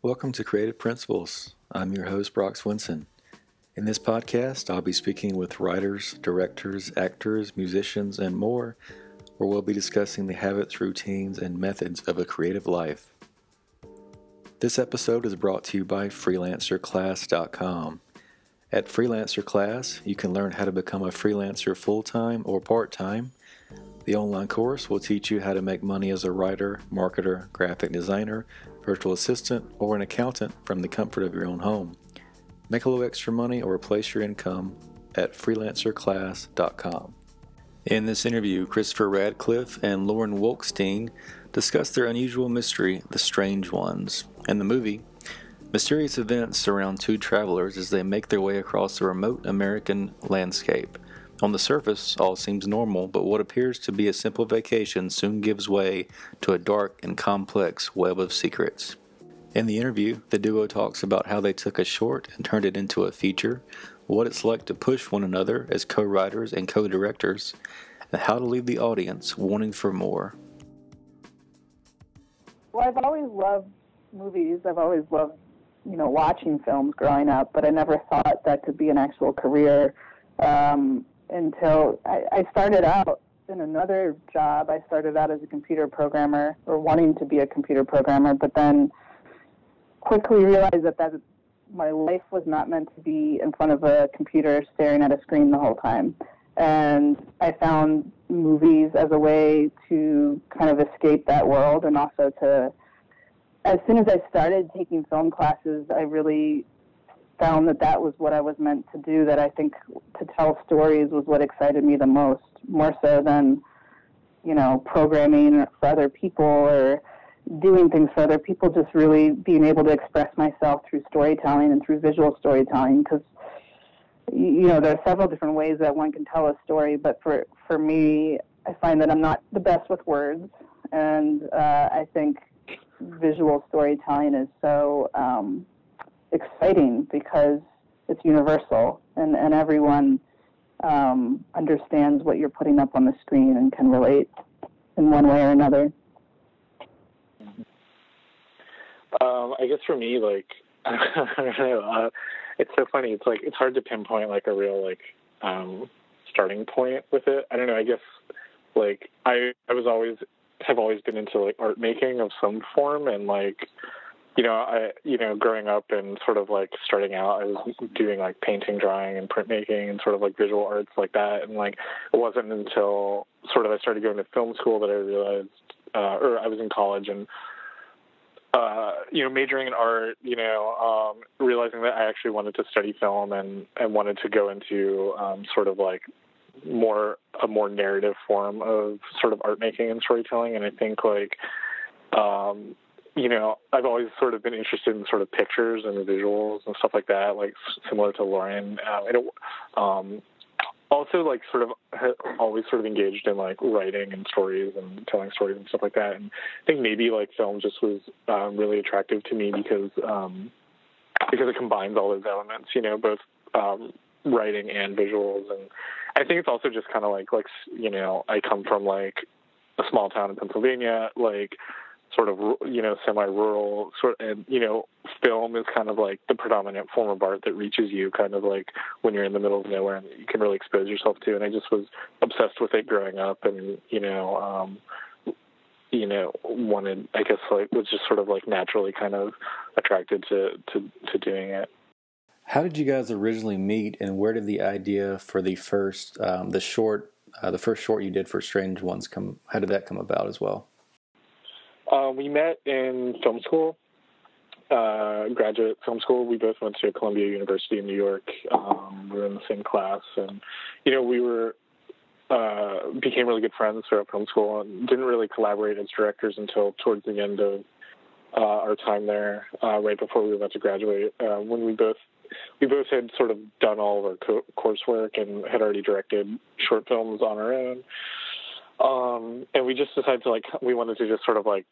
Welcome to Creative Principles. I'm your host, Brock Swinson. In this podcast, I'll be speaking with writers, directors, actors, musicians, and more, where we'll be discussing the habits, routines, and methods of a creative life. This episode is brought to you by FreelancerClass.com. At Freelancer Class, you can learn how to become a freelancer full time or part time. The online course will teach you how to make money as a writer, marketer, graphic designer, virtual assistant, or an accountant from the comfort of your own home. Make a little extra money or replace your income at freelancerclass.com. In this interview, Christopher Radcliff and Lauren Wolkstein discuss their unusual mystery, The Strange Ones. In the movie, mysterious events surround two travelers as they make their way across a remote American landscape. On the surface, all seems normal, but what appears to be a simple vacation soon gives way to a dark and complex web of secrets. In the interview, the duo talks about how they took a short and turned it into a feature, what it's like to push one another as co writers and co directors, and how to leave the audience wanting for more. Well, I've always loved movies. I've always loved, you know, watching films growing up, but I never thought that could be an actual career um, until I, I started out in another job. I started out as a computer programmer or wanting to be a computer programmer, but then quickly realized that that my life was not meant to be in front of a computer staring at a screen the whole time. And I found movies as a way to kind of escape that world and also to, as soon as I started taking film classes, I really found that that was what I was meant to do, that I think to tell stories was what excited me the most, more so than, you know, programming for other people or doing things for other people, just really being able to express myself through storytelling and through visual storytelling. Because, you know, there are several different ways that one can tell a story, but for, for me, I find that I'm not the best with words. And uh, I think visual storytelling is so um, exciting because it's universal and, and everyone um, understands what you're putting up on the screen and can relate in one way or another. Um, I guess for me, like I don't know, uh, it's so funny. It's like it's hard to pinpoint like a real like um, starting point with it. I don't know. I guess like I I was always have always been into like art making of some form, and like you know I you know growing up and sort of like starting out, I was doing like painting, drawing, and printmaking, and sort of like visual arts like that. And like it wasn't until sort of I started going to film school that I realized, uh, or I was in college and uh, you know, majoring in art, you know, um, realizing that I actually wanted to study film and, and wanted to go into um, sort of like more a more narrative form of sort of art making and storytelling. And I think like, um, you know, I've always sort of been interested in sort of pictures and the visuals and stuff like that, like similar to Lauren. Um, and it, um, also like sort of always sort of engaged in like writing and stories and telling stories and stuff like that. And I think maybe like film just was um, really attractive to me because um, because it combines all those elements, you know, both um, writing and visuals. And I think it's also just kind of like like you know I come from like a small town in Pennsylvania, like sort of you know semi-rural sort and you know film is kind of like the predominant form of art that reaches you kind of like when you're in the middle of nowhere and you can really expose yourself to and I just was obsessed with it growing up and you know um you know wanted I guess like was just sort of like naturally kind of attracted to to to doing it How did you guys originally meet, and where did the idea for the first, um, the short, uh, the first short you did for Strange Ones come? How did that come about as well? Uh, we met in film school, uh, graduate film school. We both went to Columbia University in New York. Um, we were in the same class, and you know, we were uh, became really good friends throughout film school, and didn't really collaborate as directors until towards the end of uh, our time there uh, right before we were about to graduate. When we both we both had sort of done all of our co- coursework and had already directed short films on our own. Um, and we just decided to like we wanted to just sort of like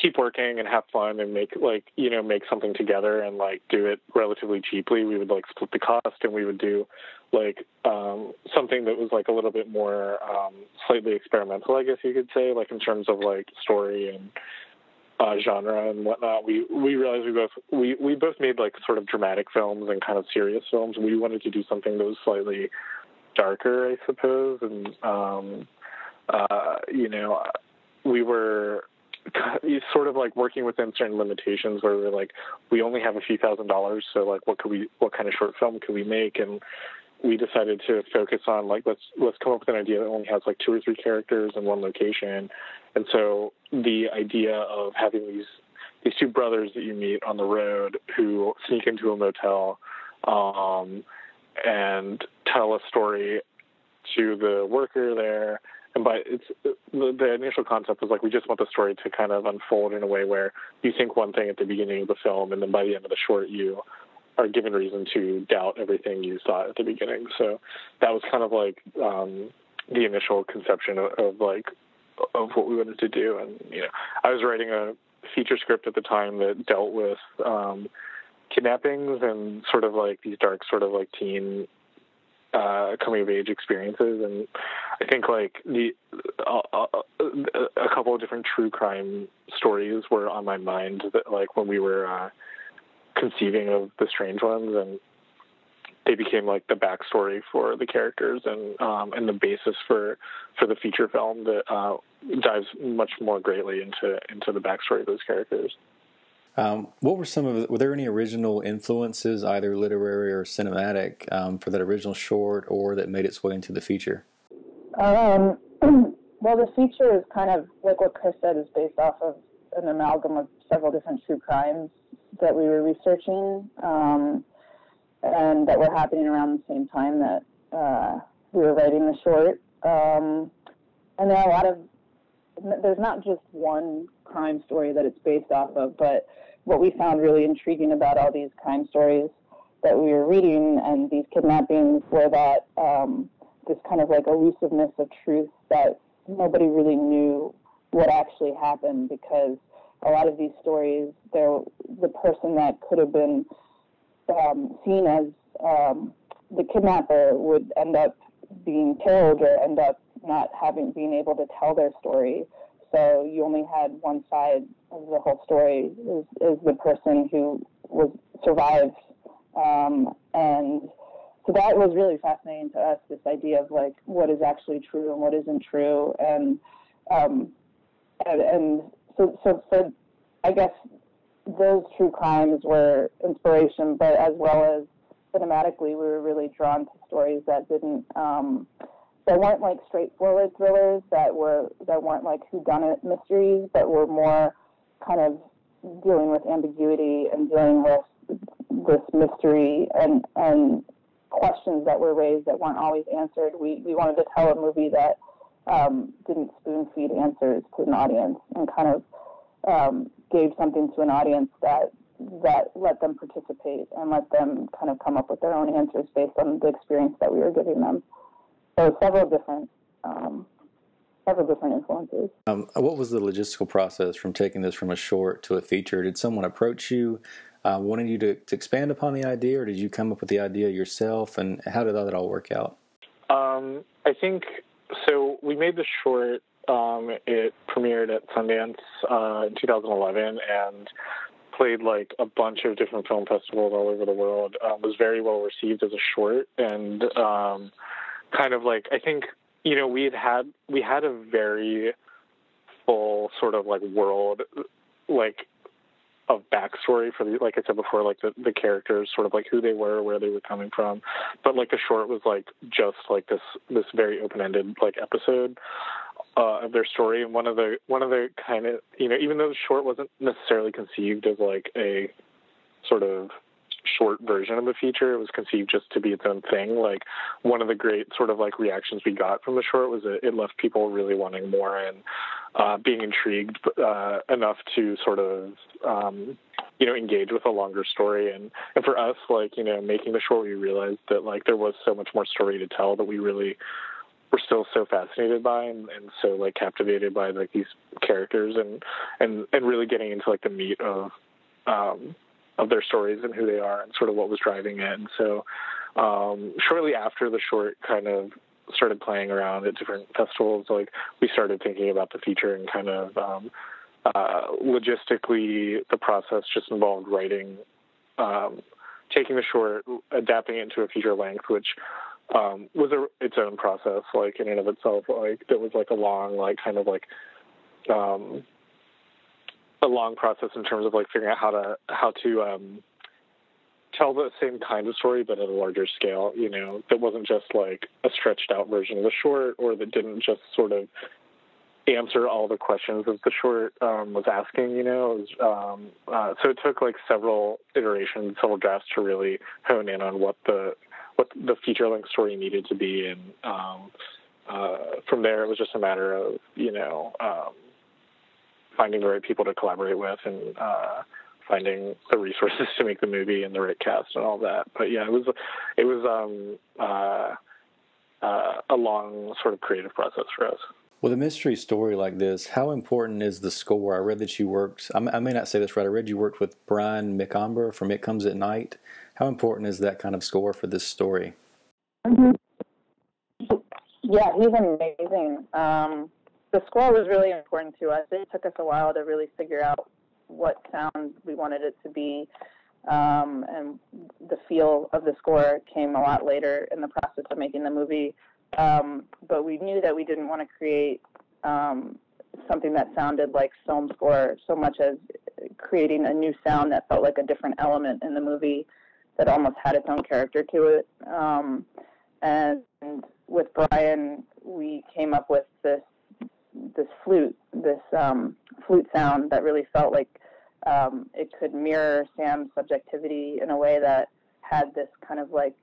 keep working and have fun and make like you know make something together and like do it relatively cheaply. We would like split the cost and we would do like um something that was like a little bit more um slightly experimental i guess you could say like in terms of like story and uh genre and whatnot. We we realized we both we we both made like sort of dramatic films and kind of serious films. We wanted to do something that was slightly darker i suppose. And um uh you know we were sort of like working within certain limitations where we're like we only have a few thousand dollars so like what could we what kind of short film could we make? And we decided to focus on like let's let's come up with an idea that only has like two or three characters in one location. And so the idea of having these these two brothers that you meet on the road who sneak into a motel um and tell a story to the worker there and by it's the, the initial concept was like we just want the story to kind of unfold in a way where you think one thing at the beginning of the film and then by the end of the short you are given reason to doubt everything you thought at the beginning. So that was kind of like um the initial conception of, of like of what we wanted to do. And you know i was writing a feature script at the time that dealt with um kidnappings and sort of like these dark sort of like teen uh, coming of age experiences, and I think like the uh, uh, a couple of different true crime stories were on my mind that like when we were uh, conceiving of the strange ones, and they became like the backstory for the characters and um, and the basis for for the feature film that uh, dives much more greatly into into the backstory of those characters. Um, what were some of the, were there any original influences, either literary or cinematic, um, for that original short or that made its way into the feature? Um, well, the feature is kind of like what Chris said, is based off of an amalgam of several different true crimes that we were researching um, and that were happening around the same time that uh, we were writing the short. Um, and there are a lot of there's not just one crime story that it's based off of, but what we found really intriguing about all these crime stories that we were reading and these kidnappings were that um, this kind of like elusiveness of truth that nobody really knew what actually happened because a lot of these stories, there the person that could have been um, seen as um, the kidnapper would end up being killed or end up not having being able to tell their story. So you only had one side of the whole story is, is the person who was survived. Um, and so that was really fascinating to us, this idea of like what is actually true and what isn't true. And, um, and, and so, so for, I guess those true crimes were inspiration, but as well as cinematically, we were really drawn to stories that didn't, um, they weren't like straightforward thrillers that were that weren't like whodunit mysteries, but were more kind of dealing with ambiguity and dealing with this mystery and and questions that were raised that weren't always answered. We we wanted to tell a movie that um, didn't spoon feed answers to an audience and kind of um, gave something to an audience that that let them participate and let them kind of come up with their own answers based on the experience that we were giving them. So several different um, several different influences. Um, what was the logistical process from taking this from a short to a feature? Did someone approach you, uh, wanting you to, to, expand upon the idea, or did you come up with the idea yourself? And how did that all work out? Um, I think so. We made the short. Um, it premiered at Sundance uh, in 2011 and played like a bunch of different film festivals all over the world. Um, was very well received as a short and um, kind of like I think you know we had had we had a very full sort of like world like of backstory for the like I said before, like the the characters, sort of like who they were, where they were coming from. But like the short was like just like this this very open ended like episode uh, of their story. And one of the one of the kind of you know even though the short wasn't necessarily conceived as like a sort of short version of the feature. It was conceived just to be its own thing. Like one of the great sort of like reactions we got from the short was that it left people really wanting more and uh, being intrigued uh, enough to sort of um, you know engage with a longer story. And and for us, like you know, making the short, we realized that like there was so much more story to tell that we really were still so fascinated by and, and so like captivated by like these characters and and and really getting into like the meat of um of their stories and who they are and sort of what was driving it. And so um, shortly after the short kind of started playing around at different festivals, like we started thinking about the feature and kind of um, uh, logistically the process just involved writing, um, taking the short, adapting it into a feature length, which um, was a, its own process, like in and of itself. Like that was like a long, like kind of like um, a long process in terms of like figuring out how to how to um, tell the same kind of story but at a larger scale. You know, that wasn't just like a stretched out version of the short, or that didn't just sort of answer all the questions that the short um, was asking. You know, was, um, uh, so it took like several iterations, several drafts to really hone in on what the what the feature length story needed to be, and um, uh, from there it was just a matter of you know. Finding the right people to collaborate with and uh, finding the resources to make the movie and the right cast and all that. But yeah, it was it was um, uh, uh, a long sort of creative process for us. With a mystery story like this, how important is the score? I read that you worked, I may not say this right, I read you worked with Brian McOmber from It Comes at Night. How important is that kind of score for this story? Mm-hmm. Yeah, he's amazing. Um, the score was really important to us. It took us a while to really figure out what sound we wanted it to be. Um, and the feel of the score came a lot later in the process of making the movie. Um, but we knew that we didn't want to create um, something that sounded like film score so much as creating a new sound that felt like a different element in the movie that almost had its own character to it. Um, and with Brian, we came up with this this flute, this um, flute sound that really felt like um, it could mirror Sam's subjectivity in a way that had this kind of like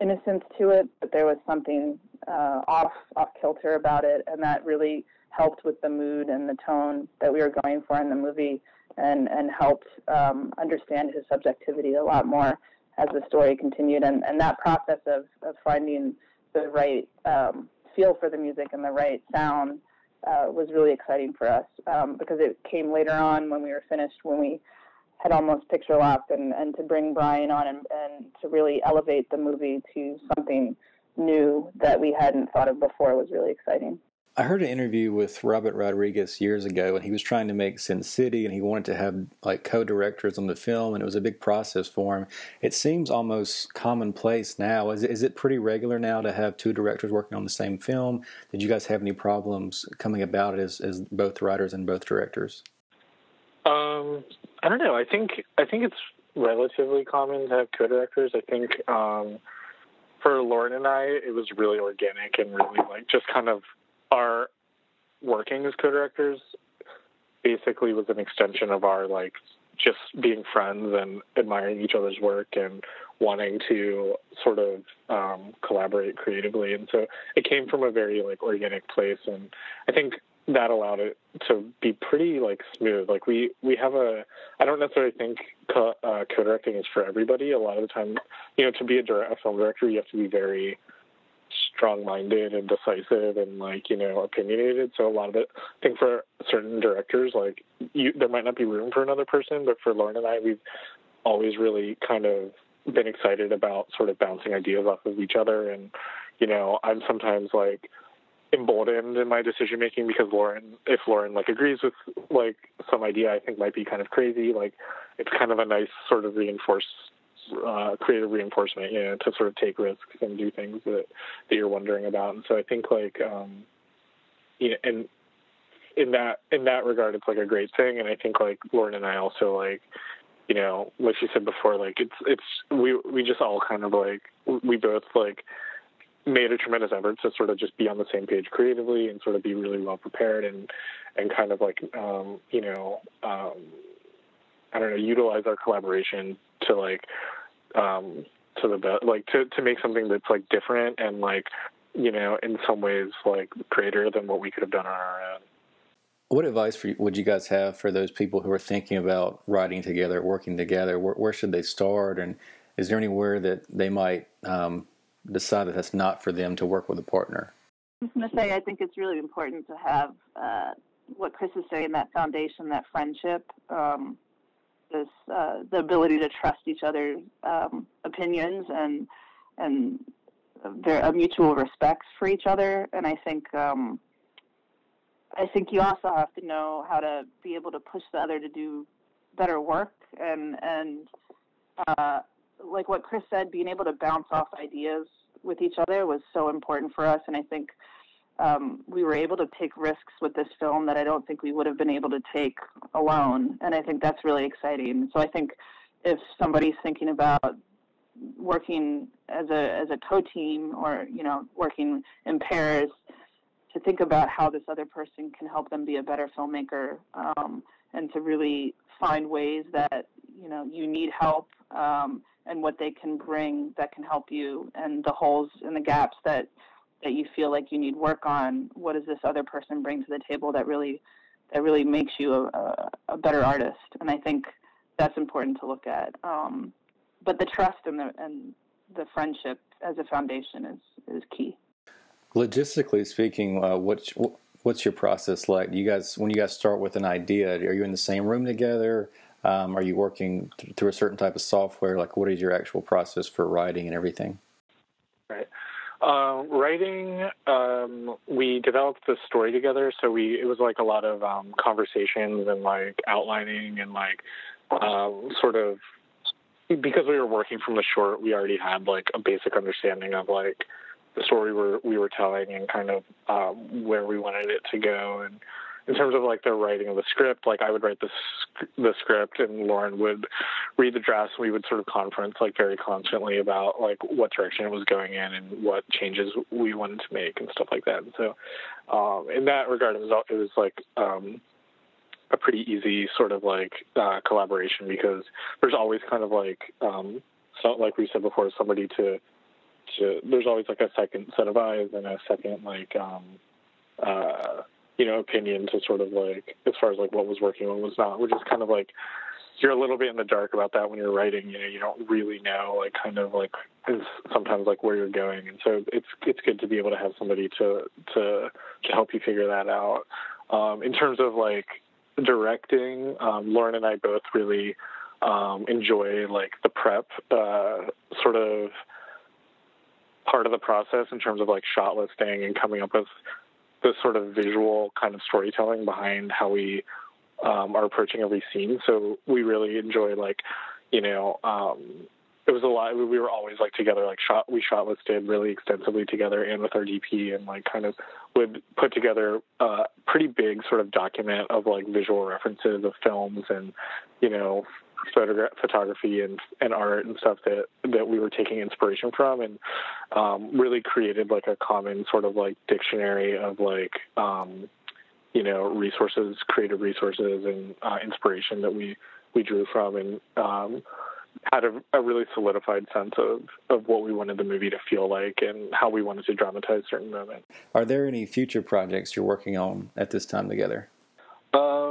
innocence to it, but there was something uh, off off kilter about it, and that really helped with the mood and the tone that we were going for in the movie, and and helped um, understand his subjectivity a lot more as the story continued, and and that process of of finding the right um, feel for the music and the right sound uh, was really exciting for us um, because it came later on when we were finished, when we had almost picture locked, and, and to bring Brian on and, and to really elevate the movie to something new that we hadn't thought of before was really exciting. I heard an interview with Robert Rodriguez years ago, and he was trying to make Sin City, and he wanted to have like co-directors on the film, and it was a big process for him. It seems almost commonplace now. Is it, is it pretty regular now to have two directors working on the same film? Did you guys have any problems coming about it as, as both writers and both directors? Um, I don't know. I think I think it's relatively common to have co-directors. I think um, for Lauren and I, it was really organic and really like just kind of our working as co-directors basically was an extension of our like just being friends and admiring each other's work and wanting to sort of um, collaborate creatively. And so it came from a very like organic place, and I think that allowed it to be pretty like smooth. Like we we have a I don't necessarily think co- uh, co-directing is for everybody. A lot of the time, you know, to be a, a film director, you have to be very strong-minded and decisive and like you know opinionated. So a lot of it, I think for certain directors, like you, there might not be room for another person, but for Lauren and I, we've always really kind of been excited about sort of bouncing ideas off of each other. And you know, I'm sometimes like emboldened in my decision making because Lauren, if Lauren like agrees with like some idea I think might be kind of crazy, like it's kind of a nice sort of reinforced uh, creative reinforcement, you know, to sort of take risks and do things that that you're wondering about. And so I think like um, you know, and in that in that regard, it's like a great thing. And I think like Lauren and I also like you know, like she said before, like it's it's we we just all kind of like we both like made a tremendous effort to sort of just be on the same page creatively and sort of be really well prepared and and kind of like um, you know um, I don't know utilize our collaboration to like um, to the best, like to to make something that's like different and like you know in some ways like greater than what we could have done on our own. What advice for, would you guys have for those people who are thinking about writing together, working together? Where, where should they start, and is there anywhere that they might um, decide that that's not for them to work with a partner? I was going to say, I think it's really important to have uh, what Chris is saying that foundation, that friendship, um, uh, the ability to trust each other's um, opinions and and their a mutual respect for each other. And I think um, I think you also have to know how to be able to push the other to do better work and and uh, like what Chris said, being able to bounce off ideas with each other was so important for us. And I think um, we were able to take risks with this film that I don't think we would have been able to take alone. And I think that's really exciting. So I think if somebody's thinking about working as a as a co-team or you know working in pairs to think about how this other person can help them be a better filmmaker um, and to really find ways that you know you need help um, and what they can bring that can help you and the holes and the gaps that that you feel like you need work on what does this other person bring to the table that really that really makes you a, a, a better artist? And i think that's important to look at. Um, but the trust and the and the friendship as a foundation is is key. Logistically speaking uh, what's what's your process like? Do you guys when you guys start with an idea are you in the same room together? Um, are you working through a certain type of software? Like, what is your actual process for writing and everything? Uh, writing, um, we developed the story together, so we it was like a lot of um, conversations and like outlining and like um, sort of because we were working from the short, we already had like a basic understanding of like the story we were, we were telling and kind of um, where we wanted it to go and in terms of like the writing of the script, like I would write the the script and Lauren would read the drafts. And we would sort of conference like very constantly about like what direction it was going in and what changes we wanted to make and stuff like that. And so, um, in that regard, it was it was like um, a pretty easy sort of like uh, collaboration because there's always kind of like um, so like we said before, somebody to to there's always like a second set of eyes and a second like um, uh, you know, opinion to sort of like as far as like what was working, what was not, which is kind of like you're a little bit in the dark about that when you're writing. You know, you don't really know like kind of like is sometimes like where you're going, and so it's it's good to be able to have somebody to to to help you figure that out. Um, in terms of like directing, um, Lauren and I both really um, enjoy like the prep uh, sort of part of the process in terms of like shot listing and coming up with the sort of visual kind of storytelling behind how we um, are approaching every scene. So we really enjoy like, you know, um, it was a lot. We were always like together, like shot. We shot listed really extensively together, and with our DP, and like kind of would put together a pretty big sort of document of like visual references of films and you know photogra- photography and and art and stuff that that we were taking inspiration from, and um, really created like a common sort of like dictionary of like um, you know resources, creative resources, and uh, inspiration that we we drew from, and um, had a, a, really solidified sense of, of what we wanted the movie to feel like and how we wanted to dramatize certain moments. Are there any future projects you're working on at this time together?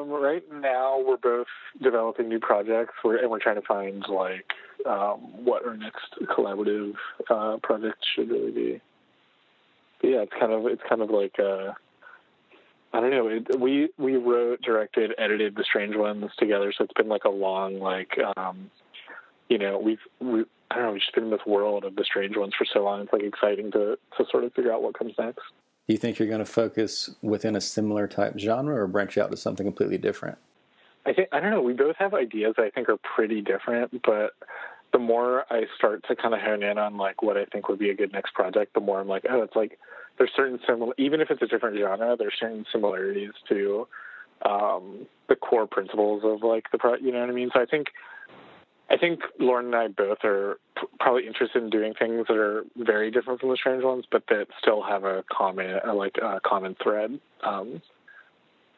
Um, right now, we're both developing new projects, we're, and we're trying to find like um, what our next collaborative uh, project should really be. But yeah, it's kind of it's kind of like uh, I don't know. It, we we wrote, directed, edited the Strange Ones together, so it's been like a long like um, you know we've we I don't know we've just been in this world of the Strange Ones for so long. It's like exciting to to sort of figure out what comes next. Do you think you're going to focus within a similar type genre or branch out to something completely different? I think I don't know. We both have ideas that I think are pretty different, but the more I start to kind of hone in on like what I think would be a good next project, the more I'm like, oh, it's like there's certain similar, even if it's a different genre, there's certain similarities to um, the core principles of like the pro. You know what I mean? So I think I think Lauren and I both are p- probably interested in doing things that are very different from the strange ones, but that still have a common, uh, like a common thread um,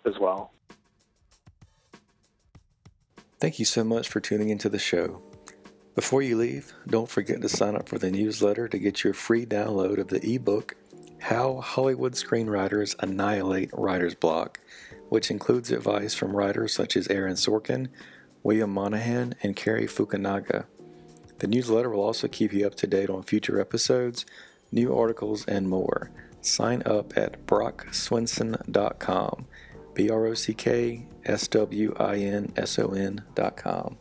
as well. Thank you so much for tuning into the show. Before you leave, don't forget to sign up for the newsletter to get your free download of the ebook, How Hollywood Screenwriters Annihilate Writer's Block, which includes advice from writers such as Aaron Sorkin, William Monahan, and Cary Fukunaga. The newsletter will also keep you up to date on future episodes, new articles, and more. Sign up at brockswinson.com. B R O C K S W I N S O N.com.